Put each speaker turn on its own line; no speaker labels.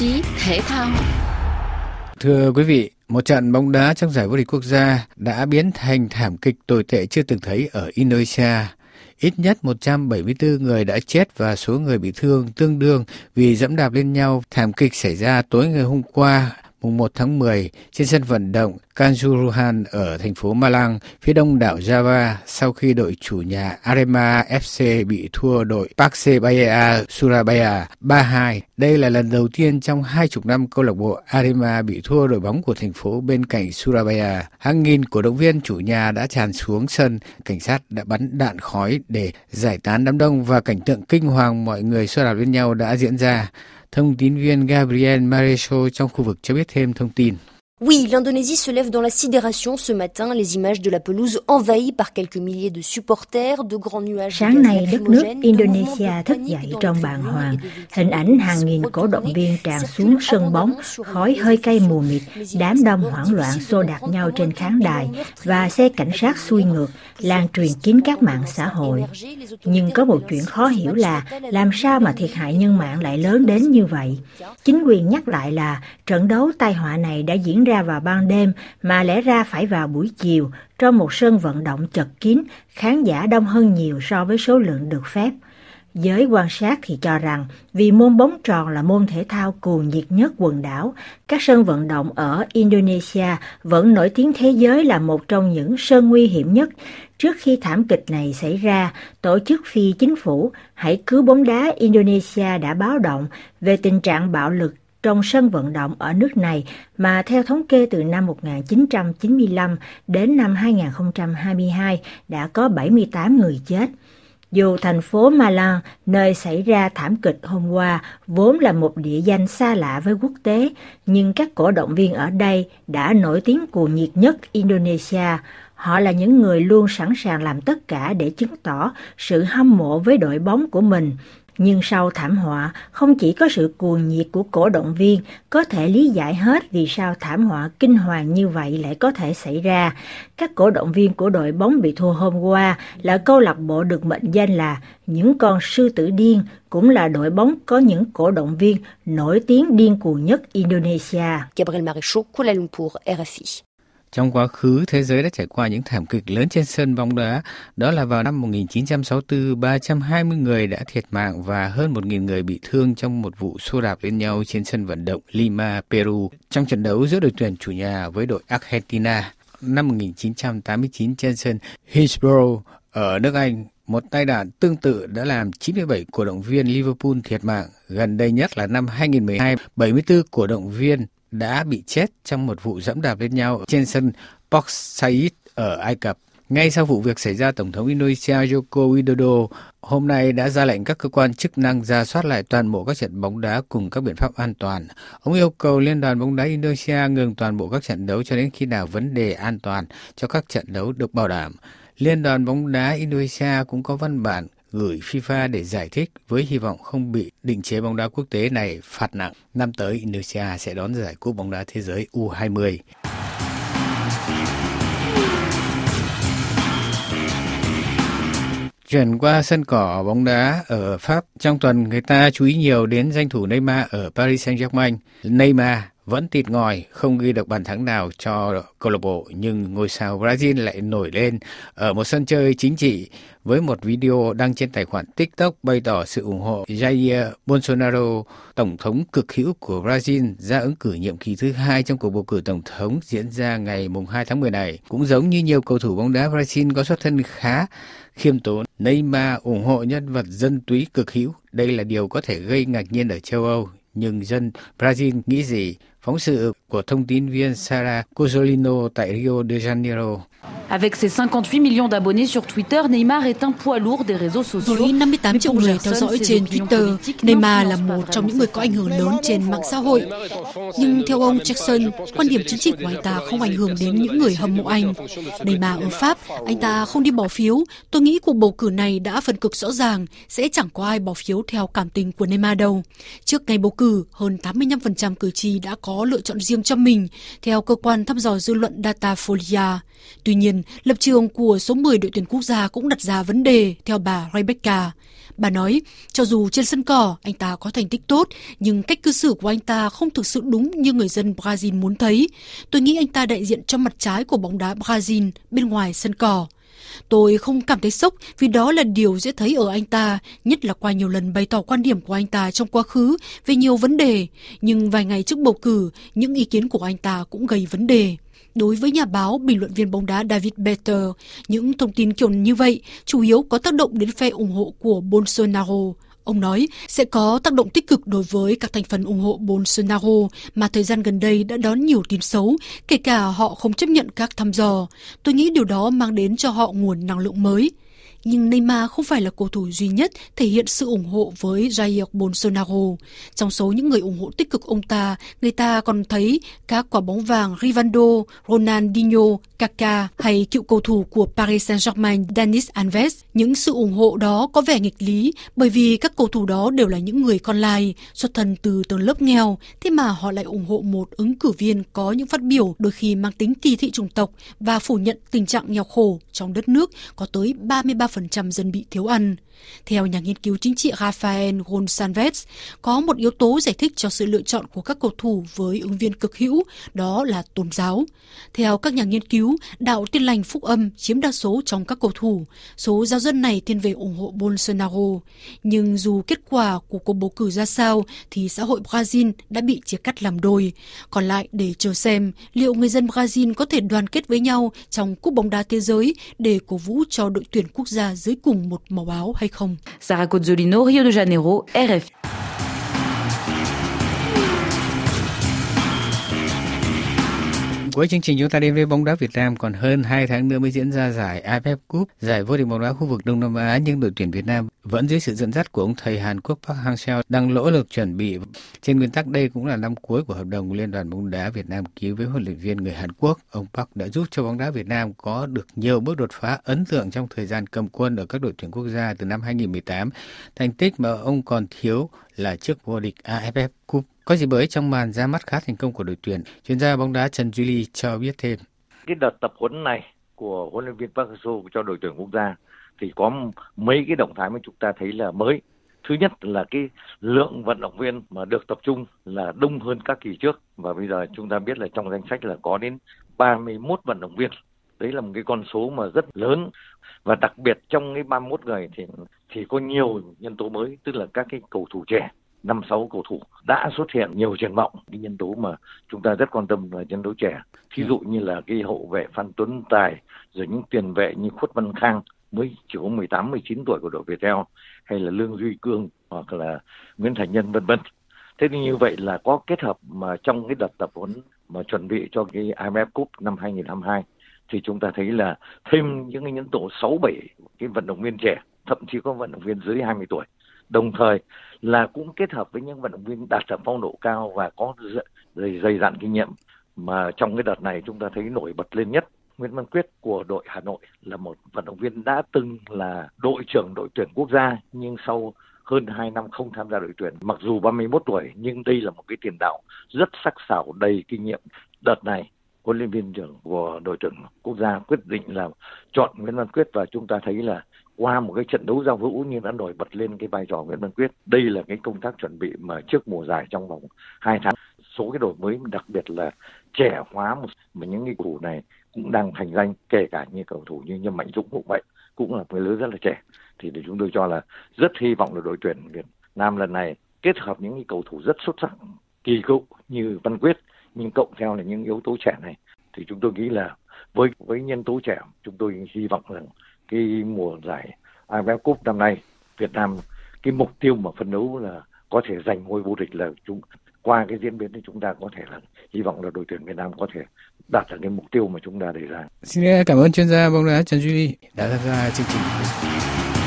chí thể thao.
Thưa quý vị, một trận bóng đá trong giải vô địch quốc gia đã biến thành thảm kịch tồi tệ chưa từng thấy ở Indonesia. Ít nhất 174 người đã chết và số người bị thương tương đương vì dẫm đạp lên nhau. Thảm kịch xảy ra tối ngày hôm qua mùng 1 tháng 10 trên sân vận động Kanjuruhan ở thành phố Malang, phía đông đảo Java sau khi đội chủ nhà Arema FC bị thua đội Persebaya Surabaya 3-2. Đây là lần đầu tiên trong hai chục năm câu lạc bộ Arema bị thua đội bóng của thành phố bên cạnh Surabaya. Hàng nghìn cổ động viên chủ nhà đã tràn xuống sân, cảnh sát đã bắn đạn khói để giải tán đám đông và cảnh tượng kinh hoàng mọi người xoa đạp lên nhau đã diễn ra. Thông tin viên Gabriel Marecho trong khu vực cho biết thêm thông tin.
Oui, l'Indonésie se lève dans la sidération ce matin. Les images de la pelouse envahie par quelques milliers de supporters, de grands nuages.
Sáng nay, đất nước Indonesia thức dậy trong bàng hoàng. Hình ảnh hàng nghìn cổ động viên tràn xuống sân bóng, khói hơi cay mù mịt, đám đông hoảng loạn xô đạp nhau trên khán đài và xe cảnh sát xuôi ngược, lan truyền kín các mạng xã hội. Nhưng có một chuyện khó hiểu là làm sao mà thiệt hại nhân mạng lại lớn đến như vậy. Chính quyền nhắc lại là trận đấu tai họa này đã diễn ra ra vào ban đêm mà lẽ ra phải vào buổi chiều trong một sân vận động chật kín, khán giả đông hơn nhiều so với số lượng được phép. Giới quan sát thì cho rằng vì môn bóng tròn là môn thể thao cuồng nhiệt nhất quần đảo, các sân vận động ở Indonesia vẫn nổi tiếng thế giới là một trong những sân nguy hiểm nhất. Trước khi thảm kịch này xảy ra, tổ chức phi chính phủ Hãy cứu bóng đá Indonesia đã báo động về tình trạng bạo lực trong sân vận động ở nước này mà theo thống kê từ năm 1995 đến năm 2022 đã có 78 người chết. Dù thành phố Malang, nơi xảy ra thảm kịch hôm qua, vốn là một địa danh xa lạ với quốc tế, nhưng các cổ động viên ở đây đã nổi tiếng cuồng nhiệt nhất Indonesia. Họ là những người luôn sẵn sàng làm tất cả để chứng tỏ sự hâm mộ với đội bóng của mình. Nhưng sau thảm họa, không chỉ có sự cuồng nhiệt của cổ động viên, có thể lý giải hết vì sao thảm họa kinh hoàng như vậy lại có thể xảy ra. Các cổ động viên của đội bóng bị thua hôm qua là câu lạc bộ được mệnh danh là những con sư tử điên, cũng là đội bóng có những cổ động viên nổi tiếng điên cuồng nhất Indonesia.
Gabriel Maréchaux, Kuala Lumpur, RFI.
Trong quá khứ, thế giới đã trải qua những thảm kịch lớn trên sân bóng đá. Đó là vào năm 1964, 320 người đã thiệt mạng và hơn 1.000 người bị thương trong một vụ xô đạp lên nhau trên sân vận động Lima, Peru, trong trận đấu giữa đội tuyển chủ nhà với đội Argentina. Năm 1989 trên sân Hillsborough ở nước Anh, một tai nạn tương tự đã làm 97 cổ động viên Liverpool thiệt mạng. Gần đây nhất là năm 2012, 74 cổ động viên đã bị chết trong một vụ dẫm đạp lên nhau trên sân Port Said ở Ai Cập. Ngay sau vụ việc xảy ra, Tổng thống Indonesia Joko Widodo hôm nay đã ra lệnh các cơ quan chức năng ra soát lại toàn bộ các trận bóng đá cùng các biện pháp an toàn. Ông yêu cầu Liên đoàn bóng đá Indonesia ngừng toàn bộ các trận đấu cho đến khi nào vấn đề an toàn cho các trận đấu được bảo đảm. Liên đoàn bóng đá Indonesia cũng có văn bản gửi FIFA để giải thích với hy vọng không bị định chế bóng đá quốc tế này phạt nặng. Năm tới Indonesia sẽ đón giải cúp bóng đá thế giới U20. Chuyển qua sân cỏ bóng đá ở Pháp, trong tuần người ta chú ý nhiều đến danh thủ Neymar ở Paris Saint-Germain. Neymar vẫn tịt ngòi, không ghi được bàn thắng nào cho câu lạc bộ, nhưng ngôi sao Brazil lại nổi lên ở một sân chơi chính trị với một video đăng trên tài khoản TikTok bày tỏ sự ủng hộ Jair Bolsonaro, tổng thống cực hữu của Brazil, ra ứng cử nhiệm kỳ thứ hai trong cuộc bầu cử tổng thống diễn ra ngày 2 tháng 10 này. Cũng giống như nhiều cầu thủ bóng đá Brazil có xuất thân khá khiêm tốn, Neymar ủng hộ nhân vật dân túy cực hữu. Đây là điều có thể gây ngạc nhiên ở châu Âu, nhưng dân Brazil nghĩ gì? Phóng sự của thông tin viên Sara Cozzolino tại Rio de Janeiro.
Avec ses 58 millions d'abonnés sur Twitter, Neymar est un poids lourd des réseaux sociaux.
Với 58 triệu người theo dõi trên Twitter, Neymar là một trong những người có ảnh hưởng lớn trên mạng xã hội. Nhưng theo ông Jackson, quan điểm chính trị của anh ta không ảnh hưởng đến những người hâm mộ anh. Neymar ở Pháp, anh ta không đi bỏ phiếu. Tôi nghĩ cuộc bầu cử này đã phân cực rõ ràng, sẽ chẳng có ai bỏ phiếu theo cảm tình của Neymar đâu. Trước ngày bầu cử, hơn 85% cử tri đã có lựa chọn riêng cho mình, theo cơ quan thăm dò dư luận Datafolia. Tuy nhiên, lập trường của số 10 đội tuyển quốc gia cũng đặt ra vấn đề, theo bà Rebecca. Bà nói, cho dù trên sân cỏ anh ta có thành tích tốt, nhưng cách cư xử của anh ta không thực sự đúng như người dân Brazil muốn thấy. Tôi nghĩ anh ta đại diện cho mặt trái của bóng đá Brazil bên ngoài sân cỏ. Tôi không cảm thấy sốc vì đó là điều dễ thấy ở anh ta, nhất là qua nhiều lần bày tỏ quan điểm của anh ta trong quá khứ về nhiều vấn đề. Nhưng vài ngày trước bầu cử, những ý kiến của anh ta cũng gây vấn đề. Đối với nhà báo, bình luận viên bóng đá David Better, những thông tin kiểu như vậy chủ yếu có tác động đến phe ủng hộ của Bolsonaro. Ông nói sẽ có tác động tích cực đối với các thành phần ủng hộ Bolsonaro mà thời gian gần đây đã đón nhiều tin xấu, kể cả họ không chấp nhận các thăm dò. Tôi nghĩ điều đó mang đến cho họ nguồn năng lượng mới nhưng Neymar không phải là cầu thủ duy nhất thể hiện sự ủng hộ với Jair Bolsonaro. Trong số những người ủng hộ tích cực ông ta, người ta còn thấy các quả bóng vàng Rivaldo, Ronaldinho, Kaká hay cựu cầu thủ của Paris Saint-Germain Denis Alves. Những sự ủng hộ đó có vẻ nghịch lý bởi vì các cầu thủ đó đều là những người con lai, xuất thân từ tầng lớp nghèo, thế mà họ lại ủng hộ một ứng cử viên có những phát biểu đôi khi mang tính kỳ thị chủng tộc và phủ nhận tình trạng nghèo khổ trong đất nước có tới 33 3% dân bị thiếu ăn. Theo nhà nghiên cứu chính trị Rafael Gonsalves, có một yếu tố giải thích cho sự lựa chọn của các cầu thủ với ứng viên cực hữu, đó là tôn giáo. Theo các nhà nghiên cứu, đạo tiên lành phúc âm chiếm đa số trong các cầu thủ. Số giáo dân này thiên về ủng hộ Bolsonaro. Nhưng dù kết quả của cuộc bầu cử ra sao, thì xã hội Brazil đã bị chia cắt làm đôi. Còn lại để chờ xem liệu người dân Brazil có thể đoàn kết với nhau trong cúp bóng đá thế giới để cổ vũ cho đội tuyển quốc gia
Sarah Cozzolino, Rio de Janeiro, RFI.
Cuối chương trình chúng ta đến với bóng đá Việt Nam còn hơn 2 tháng nữa mới diễn ra giải AFF Cup, giải vô địch bóng đá khu vực Đông Nam Á nhưng đội tuyển Việt Nam vẫn dưới sự dẫn dắt của ông thầy Hàn Quốc Park Hang-seo đang nỗ lực chuẩn bị. Trên nguyên tắc đây cũng là năm cuối của hợp đồng Liên đoàn bóng đá Việt Nam ký với huấn luyện viên người Hàn Quốc. Ông Park đã giúp cho bóng đá Việt Nam có được nhiều bước đột phá ấn tượng trong thời gian cầm quân ở các đội tuyển quốc gia từ năm 2018. Thành tích mà ông còn thiếu là chức vô địch AFF Cup. Có gì mới trong màn ra mắt khá thành công của đội tuyển? Chuyên gia bóng đá Trần Duy Ly cho biết thêm.
Cái đợt tập huấn này của huấn luyện viên Park Hang-seo cho đội tuyển quốc gia thì có mấy cái động thái mà chúng ta thấy là mới. Thứ nhất là cái lượng vận động viên mà được tập trung là đông hơn các kỳ trước và bây giờ chúng ta biết là trong danh sách là có đến 31 vận động viên. Đấy là một cái con số mà rất lớn và đặc biệt trong cái 31 người thì thì có nhiều nhân tố mới, tức là các cái cầu thủ trẻ năm sáu cầu thủ đã xuất hiện nhiều triển vọng cái nhân tố mà chúng ta rất quan tâm là nhân tố trẻ thí dụ như là cái hậu vệ Phan Tuấn Tài rồi những tiền vệ như Khuất Văn Khang mới chỉ có 18 19 tuổi của đội Viettel hay là Lương Duy Cương hoặc là Nguyễn Thành Nhân vân vân. Thế thì như vậy là có kết hợp mà trong cái đợt tập huấn mà chuẩn bị cho cái IMF Cup năm 2022 thì chúng ta thấy là thêm những cái nhân tố 6 7 cái vận động viên trẻ, thậm chí có vận động viên dưới 20 tuổi. Đồng thời là cũng kết hợp với những vận động viên đạt được phong độ cao và có dày, dày dặn kinh nghiệm mà trong cái đợt này chúng ta thấy nổi bật lên nhất Nguyễn Văn Quyết của đội Hà Nội là một vận động viên đã từng là đội trưởng đội tuyển quốc gia nhưng sau hơn 2 năm không tham gia đội tuyển. Mặc dù 31 tuổi nhưng đây là một cái tiền đạo rất sắc sảo đầy kinh nghiệm. Đợt này huấn luyện viên trưởng của đội tuyển quốc gia quyết định là chọn Nguyễn Văn Quyết và chúng ta thấy là qua một cái trận đấu giao hữu nhưng đã nổi bật lên cái vai trò Nguyễn Văn Quyết. Đây là cái công tác chuẩn bị mà trước mùa giải trong vòng 2 tháng. Số cái đổi mới đặc biệt là trẻ hóa một mà những cái cầu thủ này cũng đang thành danh, kể cả như cầu thủ như Nhâm Mạnh Dũng cũng vậy, cũng là một lứa rất là trẻ thì để chúng tôi cho là rất hy vọng là đội tuyển Việt Nam lần này kết hợp những cái cầu thủ rất xuất sắc, kỳ cựu như Văn Quyết, nhưng cộng theo là những yếu tố trẻ này thì chúng tôi nghĩ là với với nhân tố trẻ, chúng tôi hy vọng rằng cái mùa giải AFF Cup năm nay, Việt Nam cái mục tiêu mà phấn đấu là có thể giành ngôi vô địch là chúng, qua cái diễn biến thì chúng ta có thể là hy vọng là đội tuyển Việt Nam có thể đạt được cái mục tiêu mà chúng ta đề ra.
Xin cảm ơn chuyên gia bóng đá Trần Duy đã tham gia chương trình.